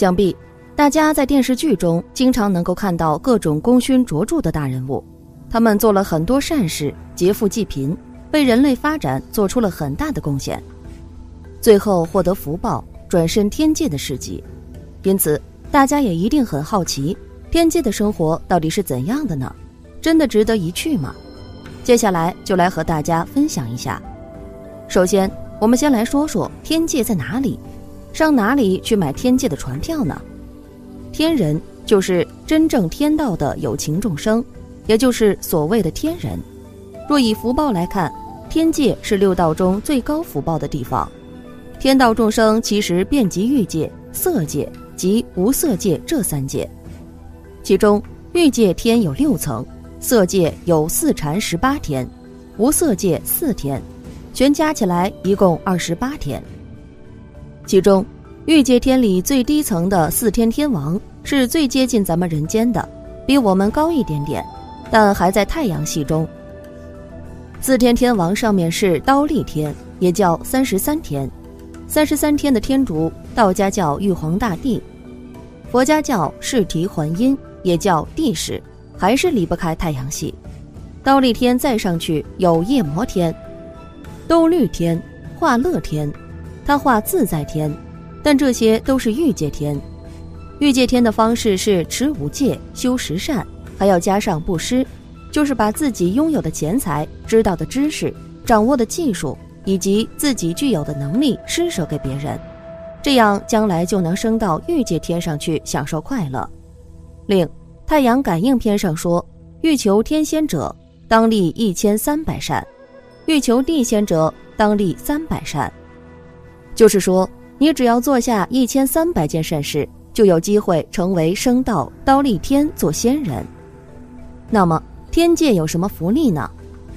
想必大家在电视剧中经常能够看到各种功勋卓著的大人物，他们做了很多善事，劫富济贫，为人类发展做出了很大的贡献，最后获得福报，转身天界的事迹。因此，大家也一定很好奇，天界的生活到底是怎样的呢？真的值得一去吗？接下来就来和大家分享一下。首先，我们先来说说天界在哪里。上哪里去买天界的船票呢？天人就是真正天道的有情众生，也就是所谓的天人。若以福报来看，天界是六道中最高福报的地方。天道众生其实遍及欲界、色界及无色界这三界，其中欲界天有六层，色界有四禅十八天，无色界四天，全加起来一共二十八天。其中，欲界天里最低层的四天天王是最接近咱们人间的，比我们高一点点，但还在太阳系中。四天天王上面是刀立天，也叫三十三天。三十三天的天主，道家叫玉皇大帝，佛家叫释提还阴，也叫帝释，还是离不开太阳系。刀立天再上去有夜摩天、兜率天、化乐天。他化自在天，但这些都是欲界天。欲界天的方式是持五戒、修十善，还要加上布施，就是把自己拥有的钱财、知道的知识、掌握的技术以及自己具有的能力施舍给别人，这样将来就能升到欲界天上去享受快乐。另，《太阳感应篇》上说：“欲求天仙者，当立一千三百善；欲求地仙者，当立三百善。”就是说，你只要做下一千三百件善事，就有机会成为升道刀立天做仙人。那么，天界有什么福利呢？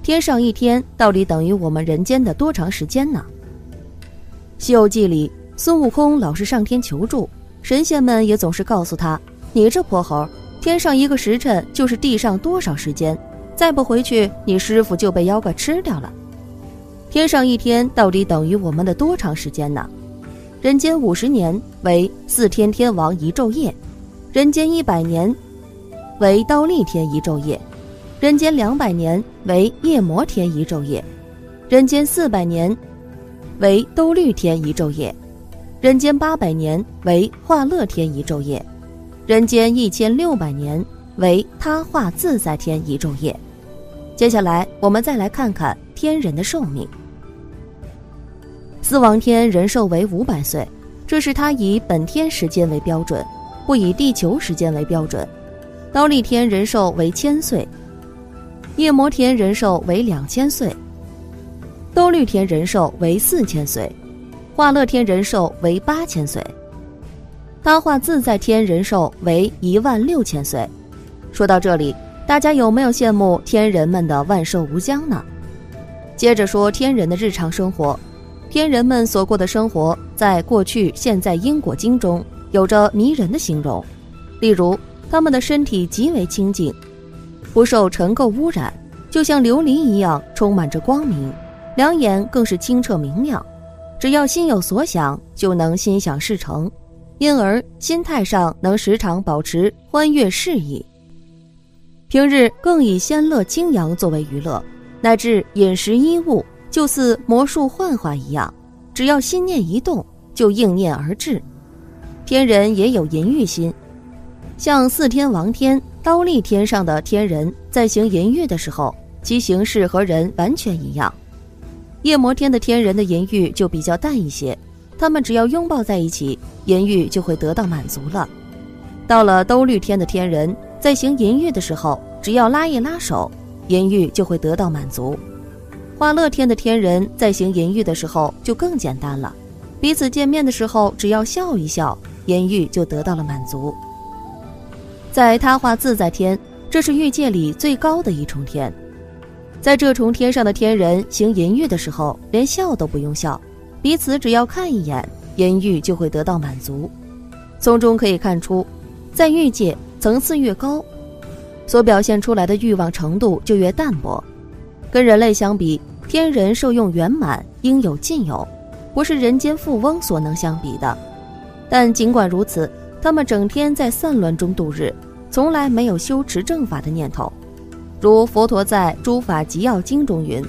天上一天到底等于我们人间的多长时间呢？《西游记》里，孙悟空老是上天求助，神仙们也总是告诉他：“你这泼猴，天上一个时辰就是地上多少时间，再不回去，你师傅就被妖怪吃掉了。”天上一天到底等于我们的多长时间呢？人间五十年为四天天王一昼夜，人间一百年为刀立天一昼夜，人间两百年为夜魔天一昼夜，人间四百年为兜率天一昼夜，人间八百年为化乐天一昼夜，人间一千六百年为他化自在天一昼夜。接下来我们再来看看天人的寿命。司王天人寿为五百岁，这是他以本天时间为标准，不以地球时间为标准。刀立天人寿为千岁，夜摩天人寿为两千岁，兜率天人寿为四千岁，化乐天人寿为八千岁，他化自在天人寿为一万六千岁。说到这里，大家有没有羡慕天人们的万寿无疆呢？接着说天人的日常生活。天人们所过的生活，在过去、现在因果经中有着迷人的形容。例如，他们的身体极为清净，不受尘垢污染，就像琉璃一样充满着光明；两眼更是清澈明亮，只要心有所想，就能心想事成，因而心态上能时常保持欢悦适意。平日更以仙乐清扬作为娱乐，乃至饮食衣物。就似魔术幻化一样，只要心念一动，就应念而至。天人也有淫欲心，像四天王天、刀立天上的天人，在行淫欲的时候，其形式和人完全一样。夜魔天的天人的淫欲就比较淡一些，他们只要拥抱在一起，淫欲就会得到满足了。到了兜率天的天人，在行淫欲的时候，只要拉一拉手，淫欲就会得到满足。化乐天的天人在行淫欲的时候就更简单了，彼此见面的时候只要笑一笑，淫欲就得到了满足。在他化自在天，这是欲界里最高的一重天，在这重天上的天人行淫欲的时候，连笑都不用笑，彼此只要看一眼，淫欲就会得到满足。从中可以看出，在欲界层次越高，所表现出来的欲望程度就越淡薄。跟人类相比，天人受用圆满，应有尽有，不是人间富翁所能相比的。但尽管如此，他们整天在散乱中度日，从来没有修持正法的念头。如佛陀在《诸法集要经》中云：“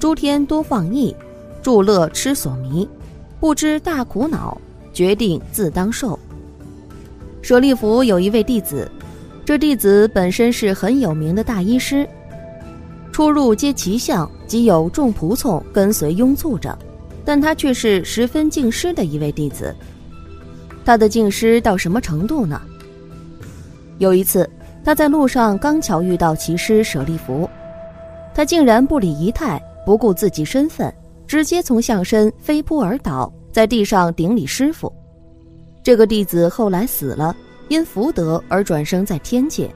诸天多放逸，助乐痴所迷，不知大苦恼，决定自当受。”舍利弗有一位弟子，这弟子本身是很有名的大医师，出入皆奇相，即有众仆从跟随拥簇着，但他却是十分敬师的一位弟子。他的敬师到什么程度呢？有一次。他在路上刚巧遇到骑师舍利弗，他竟然不理仪态，不顾自己身份，直接从象身飞扑而倒，在地上顶礼师傅。这个弟子后来死了，因福德而转生在天界。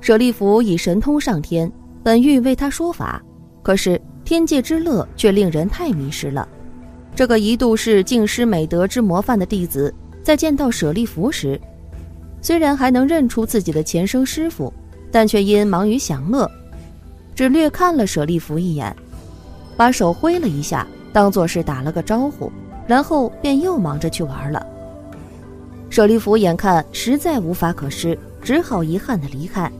舍利弗以神通上天，本欲为他说法，可是天界之乐却令人太迷失了。这个一度是净师美德之模范的弟子，在见到舍利弗时。虽然还能认出自己的前生师傅，但却因忙于享乐，只略看了舍利弗一眼，把手挥了一下，当做是打了个招呼，然后便又忙着去玩了。舍利弗眼看实在无法可施，只好遗憾的离开。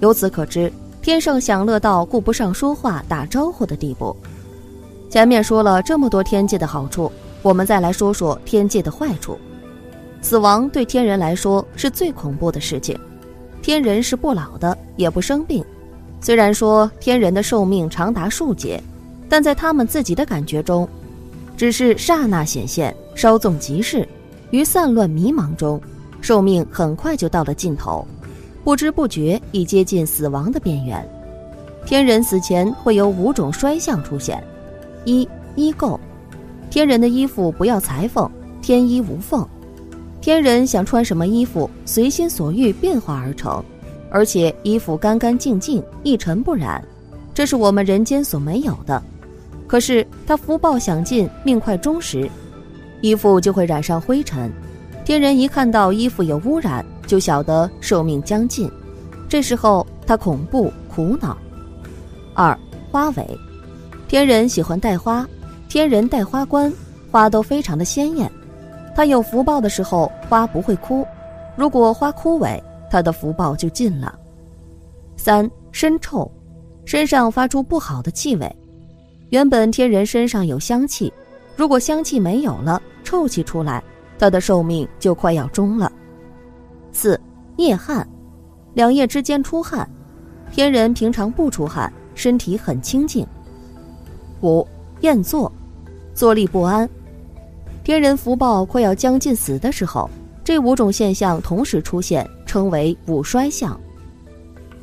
由此可知，天上享乐到顾不上说话打招呼的地步。前面说了这么多天界的好处，我们再来说说天界的坏处。死亡对天人来说是最恐怖的事情，天人是不老的，也不生病。虽然说天人的寿命长达数劫，但在他们自己的感觉中，只是刹那显现，稍纵即逝。于散乱迷茫中，寿命很快就到了尽头，不知不觉已接近死亡的边缘。天人死前会有五种衰相出现：一衣垢，天人的衣服不要裁缝，天衣无缝。天人想穿什么衣服，随心所欲变化而成，而且衣服干干净净，一尘不染，这是我们人间所没有的。可是他福报享尽，命快终时，衣服就会染上灰尘。天人一看到衣服有污染，就晓得寿命将近，这时候他恐怖苦恼。二花尾，天人喜欢戴花，天人戴花冠，花都非常的鲜艳。他有福报的时候，花不会枯；如果花枯萎，他的福报就尽了。三身臭，身上发出不好的气味。原本天人身上有香气，如果香气没有了，臭气出来，他的寿命就快要终了。四夜汗，两夜之间出汗，天人平常不出汗，身体很清净。五厌坐，坐立不安。天人福报快要将近死的时候，这五种现象同时出现，称为五衰相。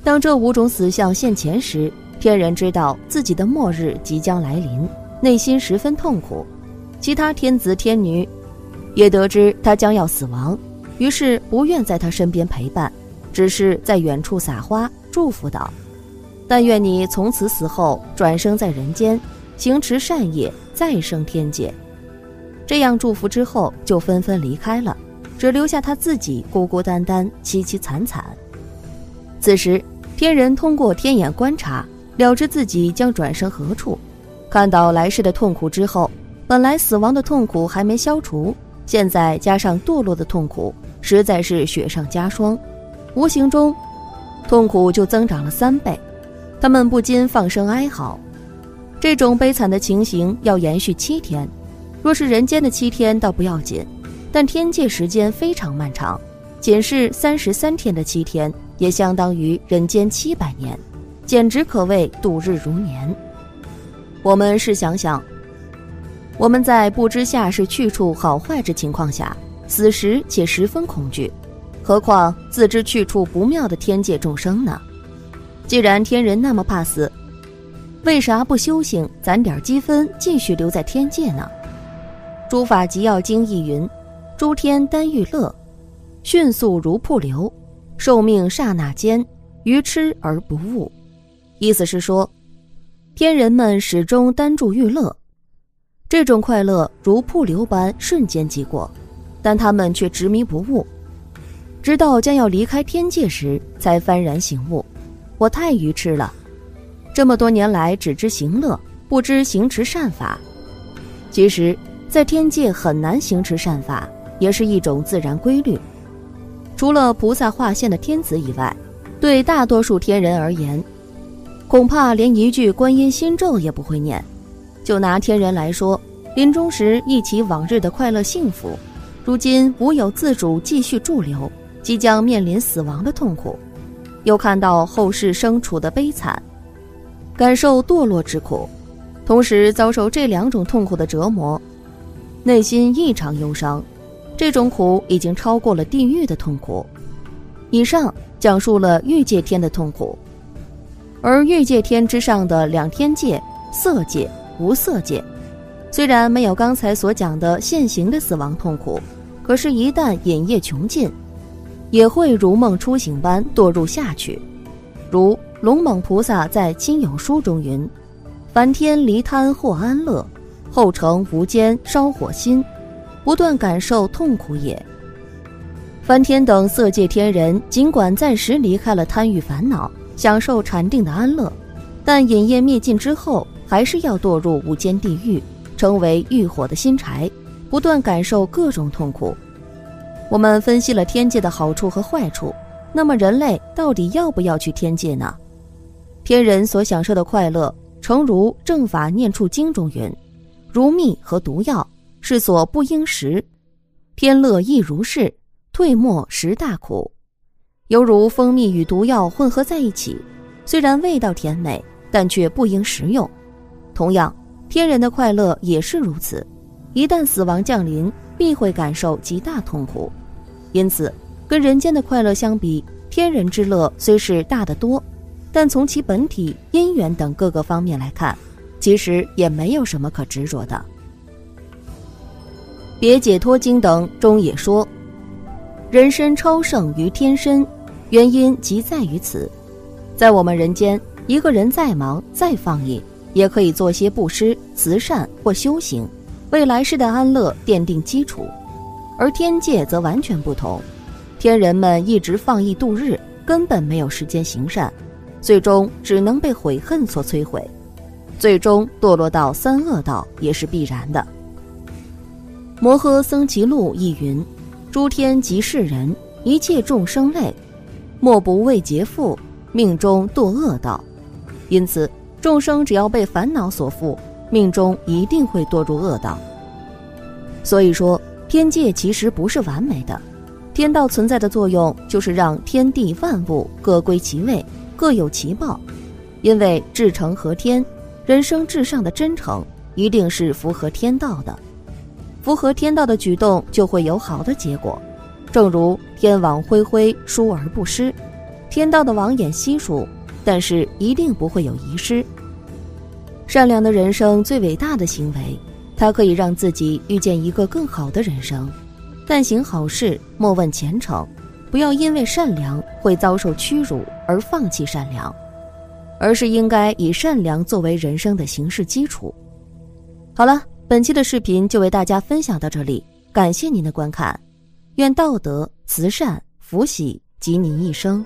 当这五种死相现前时，天人知道自己的末日即将来临，内心十分痛苦。其他天子天女也得知他将要死亡，于是不愿在他身边陪伴，只是在远处撒花祝福道：“但愿你从此死后转生在人间，行持善业，再生天界。”这样祝福之后，就纷纷离开了，只留下他自己孤孤单单、凄凄惨惨。此时，天人通过天眼观察，了知自己将转生何处，看到来世的痛苦之后，本来死亡的痛苦还没消除，现在加上堕落的痛苦，实在是雪上加霜，无形中，痛苦就增长了三倍。他们不禁放声哀嚎。这种悲惨的情形要延续七天。若是人间的七天倒不要紧，但天界时间非常漫长，仅是三十三天的七天，也相当于人间七百年，简直可谓度日如年。我们试想想，我们在不知下世去处好坏之情况下，死时且十分恐惧，何况自知去处不妙的天界众生呢？既然天人那么怕死，为啥不修行攒点积分，继续留在天界呢？诸法集要经义云：“诸天丹欲乐，迅速如瀑流，寿命刹那间，愚痴而不悟。”意思是说，天人们始终单注欲乐，这种快乐如瀑流般瞬间即过，但他们却执迷不悟，直到将要离开天界时，才幡然醒悟：“我太愚痴了，这么多年来只知行乐，不知行持善法。”其实。在天界很难行持善法，也是一种自然规律。除了菩萨化现的天子以外，对大多数天人而言，恐怕连一句观音心咒也不会念。就拿天人来说，临终时忆起往日的快乐幸福，如今无有自主继续驻留，即将面临死亡的痛苦，又看到后世生处的悲惨，感受堕落之苦，同时遭受这两种痛苦的折磨，内心异常忧伤。这种苦已经超过了地狱的痛苦。以上讲述了欲界天的痛苦，而欲界天之上的两天界——色界、无色界，虽然没有刚才所讲的现行的死亡痛苦，可是，一旦饮业穷尽，也会如梦初醒般堕入下去。如龙猛菩萨在《亲友书》中云：“凡天离贪或安乐，后成无间烧火心。”不断感受痛苦也。梵天等色界天人，尽管暂时离开了贪欲烦恼，享受禅定的安乐，但饮业灭尽之后，还是要堕入无间地狱，成为欲火的新柴，不断感受各种痛苦。我们分析了天界的好处和坏处，那么人类到底要不要去天界呢？天人所享受的快乐，诚如《正法念处经》中云：“如蜜和毒药。”是所不应食，天乐亦如是，退没食大苦，犹如蜂蜜与毒药混合在一起，虽然味道甜美，但却不应食用。同样，天人的快乐也是如此，一旦死亡降临，必会感受极大痛苦。因此，跟人间的快乐相比，天人之乐虽是大得多，但从其本体、因缘等各个方面来看，其实也没有什么可执着的。别解脱经等中也说，人身超胜于天身，原因即在于此。在我们人间，一个人再忙再放逸，也可以做些布施、慈善或修行，为来世的安乐奠定基础。而天界则完全不同，天人们一直放逸度日，根本没有时间行善，最终只能被悔恨所摧毁，最终堕落到三恶道也是必然的。摩诃僧祇录亦云：“诸天及世人，一切众生类，莫不为劫富，命中堕恶道。因此，众生只要被烦恼所缚，命中一定会堕入恶道。所以说，天界其实不是完美的。天道存在的作用，就是让天地万物各归其位，各有其报。因为至诚合天，人生至上的真诚，一定是符合天道的。”符合天道的举动就会有好的结果，正如天网恢恢，疏而不失。天道的网眼稀疏，但是一定不会有遗失。善良的人生最伟大的行为，它可以让自己遇见一个更好的人生。但行好事，莫问前程，不要因为善良会遭受屈辱而放弃善良，而是应该以善良作为人生的行事基础。好了。本期的视频就为大家分享到这里，感谢您的观看，愿道德、慈善、福喜及您一生。